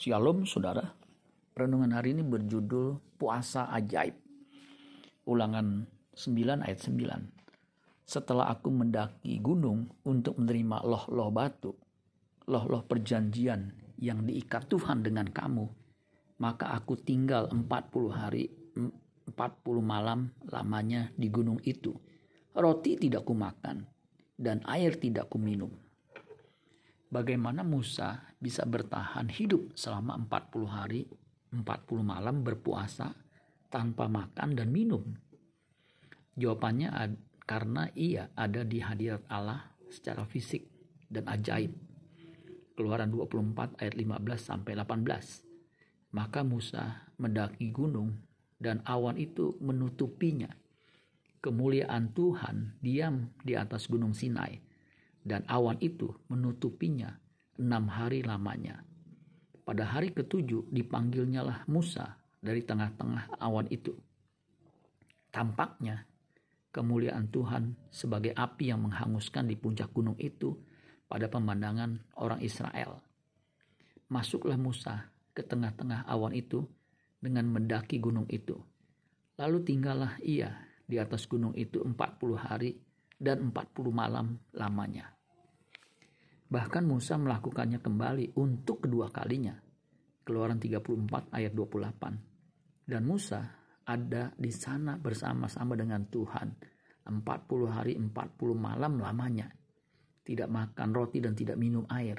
Shalom saudara. Renungan hari ini berjudul Puasa Ajaib. Ulangan 9 ayat 9. Setelah aku mendaki gunung untuk menerima loh-loh batu, loh-loh perjanjian yang diikat Tuhan dengan kamu, maka aku tinggal 40 hari 40 malam lamanya di gunung itu. Roti tidak kumakan dan air tidak kuminum bagaimana Musa bisa bertahan hidup selama 40 hari, 40 malam berpuasa tanpa makan dan minum? Jawabannya karena ia ada di hadirat Allah secara fisik dan ajaib. Keluaran 24 ayat 15 sampai 18. Maka Musa mendaki gunung dan awan itu menutupinya. Kemuliaan Tuhan diam di atas gunung Sinai dan awan itu menutupinya enam hari lamanya. Pada hari ketujuh dipanggilnya lah Musa dari tengah-tengah awan itu. Tampaknya kemuliaan Tuhan sebagai api yang menghanguskan di puncak gunung itu pada pemandangan orang Israel. Masuklah Musa ke tengah-tengah awan itu dengan mendaki gunung itu. Lalu tinggallah ia di atas gunung itu 40 hari dan 40 malam lamanya. Bahkan Musa melakukannya kembali untuk kedua kalinya. Keluaran 34 ayat 28. Dan Musa ada di sana bersama-sama dengan Tuhan 40 hari 40 malam lamanya. Tidak makan roti dan tidak minum air.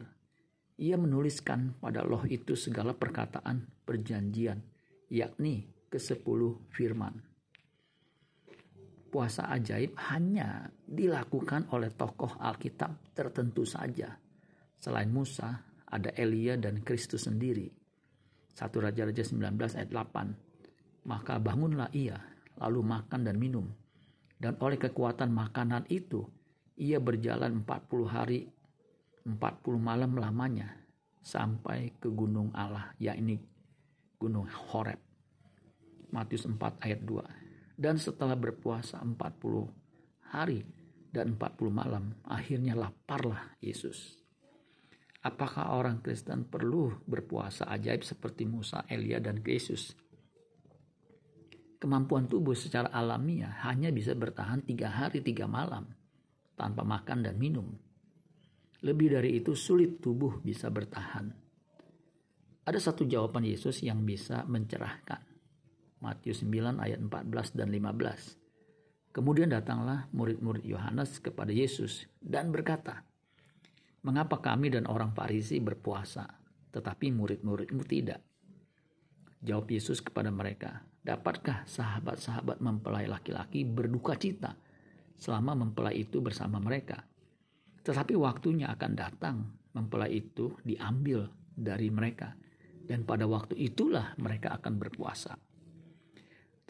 Ia menuliskan pada loh itu segala perkataan perjanjian, yakni ke-10 firman puasa ajaib hanya dilakukan oleh tokoh Alkitab tertentu saja. Selain Musa, ada Elia dan Kristus sendiri. 1 Raja-Raja 19 ayat 8. Maka bangunlah ia, lalu makan dan minum. Dan oleh kekuatan makanan itu, ia berjalan 40 hari, 40 malam lamanya, sampai ke gunung Allah, yakni gunung Horeb. Matius 4 ayat 2 dan setelah berpuasa 40 hari dan 40 malam, akhirnya laparlah Yesus. Apakah orang Kristen perlu berpuasa ajaib seperti Musa, Elia, dan Yesus? Kemampuan tubuh secara alamiah hanya bisa bertahan tiga hari tiga malam tanpa makan dan minum. Lebih dari itu sulit tubuh bisa bertahan. Ada satu jawaban Yesus yang bisa mencerahkan. Matius 9 ayat 14 dan 15. Kemudian datanglah murid-murid Yohanes kepada Yesus dan berkata, Mengapa kami dan orang Farisi berpuasa, tetapi murid-muridmu tidak? Jawab Yesus kepada mereka, Dapatkah sahabat-sahabat mempelai laki-laki berduka cita selama mempelai itu bersama mereka? Tetapi waktunya akan datang mempelai itu diambil dari mereka, dan pada waktu itulah mereka akan berpuasa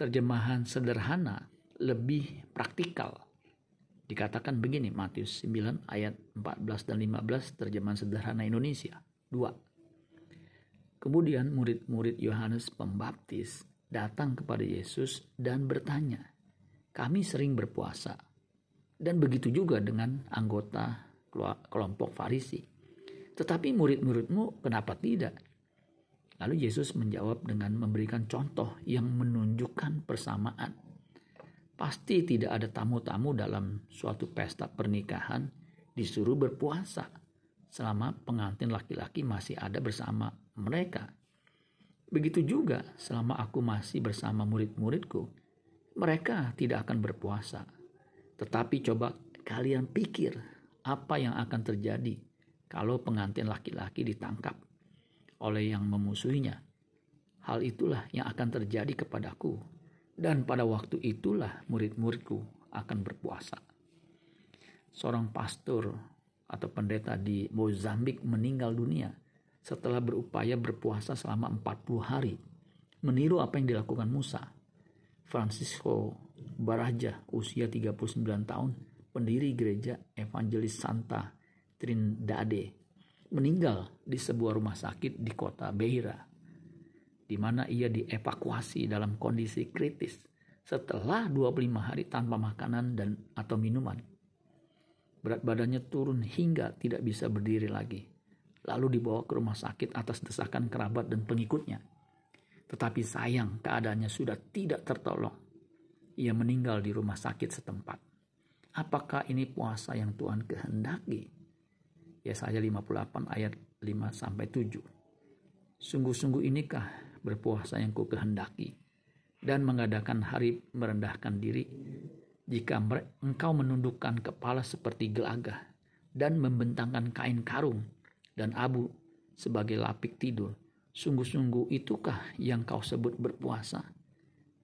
terjemahan sederhana lebih praktikal. Dikatakan begini Matius 9 ayat 14 dan 15 terjemahan sederhana Indonesia. 2. Kemudian murid-murid Yohanes Pembaptis datang kepada Yesus dan bertanya, "Kami sering berpuasa." Dan begitu juga dengan anggota kelompok Farisi. Tetapi murid-muridmu kenapa tidak? Lalu Yesus menjawab dengan memberikan contoh yang menunjukkan persamaan. Pasti tidak ada tamu-tamu dalam suatu pesta pernikahan disuruh berpuasa selama pengantin laki-laki masih ada bersama mereka. Begitu juga selama aku masih bersama murid-muridku, mereka tidak akan berpuasa. Tetapi coba kalian pikir apa yang akan terjadi kalau pengantin laki-laki ditangkap oleh yang memusuhinya. Hal itulah yang akan terjadi kepadaku, dan pada waktu itulah murid-muridku akan berpuasa. Seorang pastor atau pendeta di Mozambik meninggal dunia setelah berupaya berpuasa selama 40 hari, meniru apa yang dilakukan Musa. Francisco Baraja, usia 39 tahun, pendiri gereja Evangelis Santa Trindade meninggal di sebuah rumah sakit di kota Beira, di mana ia dievakuasi dalam kondisi kritis setelah 25 hari tanpa makanan dan atau minuman. Berat badannya turun hingga tidak bisa berdiri lagi. lalu dibawa ke rumah sakit atas desakan kerabat dan pengikutnya. Tetapi sayang keadaannya sudah tidak tertolong. Ia meninggal di rumah sakit setempat. Apakah ini puasa yang Tuhan kehendaki? Yesaya 58 ayat 5 sampai 7. Sungguh-sungguh inikah berpuasa yang ku kehendaki dan mengadakan hari merendahkan diri jika engkau menundukkan kepala seperti gelagah dan membentangkan kain karung dan abu sebagai lapik tidur. Sungguh-sungguh itukah yang kau sebut berpuasa?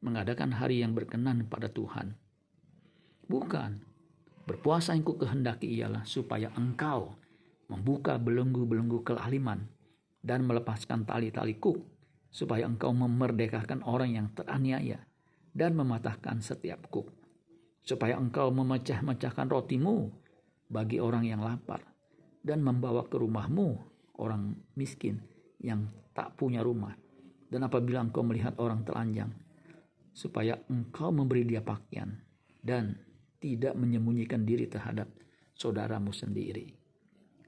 Mengadakan hari yang berkenan pada Tuhan. Bukan. Berpuasa yang ku kehendaki ialah supaya engkau membuka belenggu-belenggu kelaliman dan melepaskan tali-tali kuk supaya engkau memerdekakan orang yang teraniaya dan mematahkan setiap kuk supaya engkau memecah-mecahkan rotimu bagi orang yang lapar dan membawa ke rumahmu orang miskin yang tak punya rumah. Dan apabila engkau melihat orang telanjang, supaya engkau memberi dia pakaian dan tidak menyembunyikan diri terhadap saudaramu sendiri.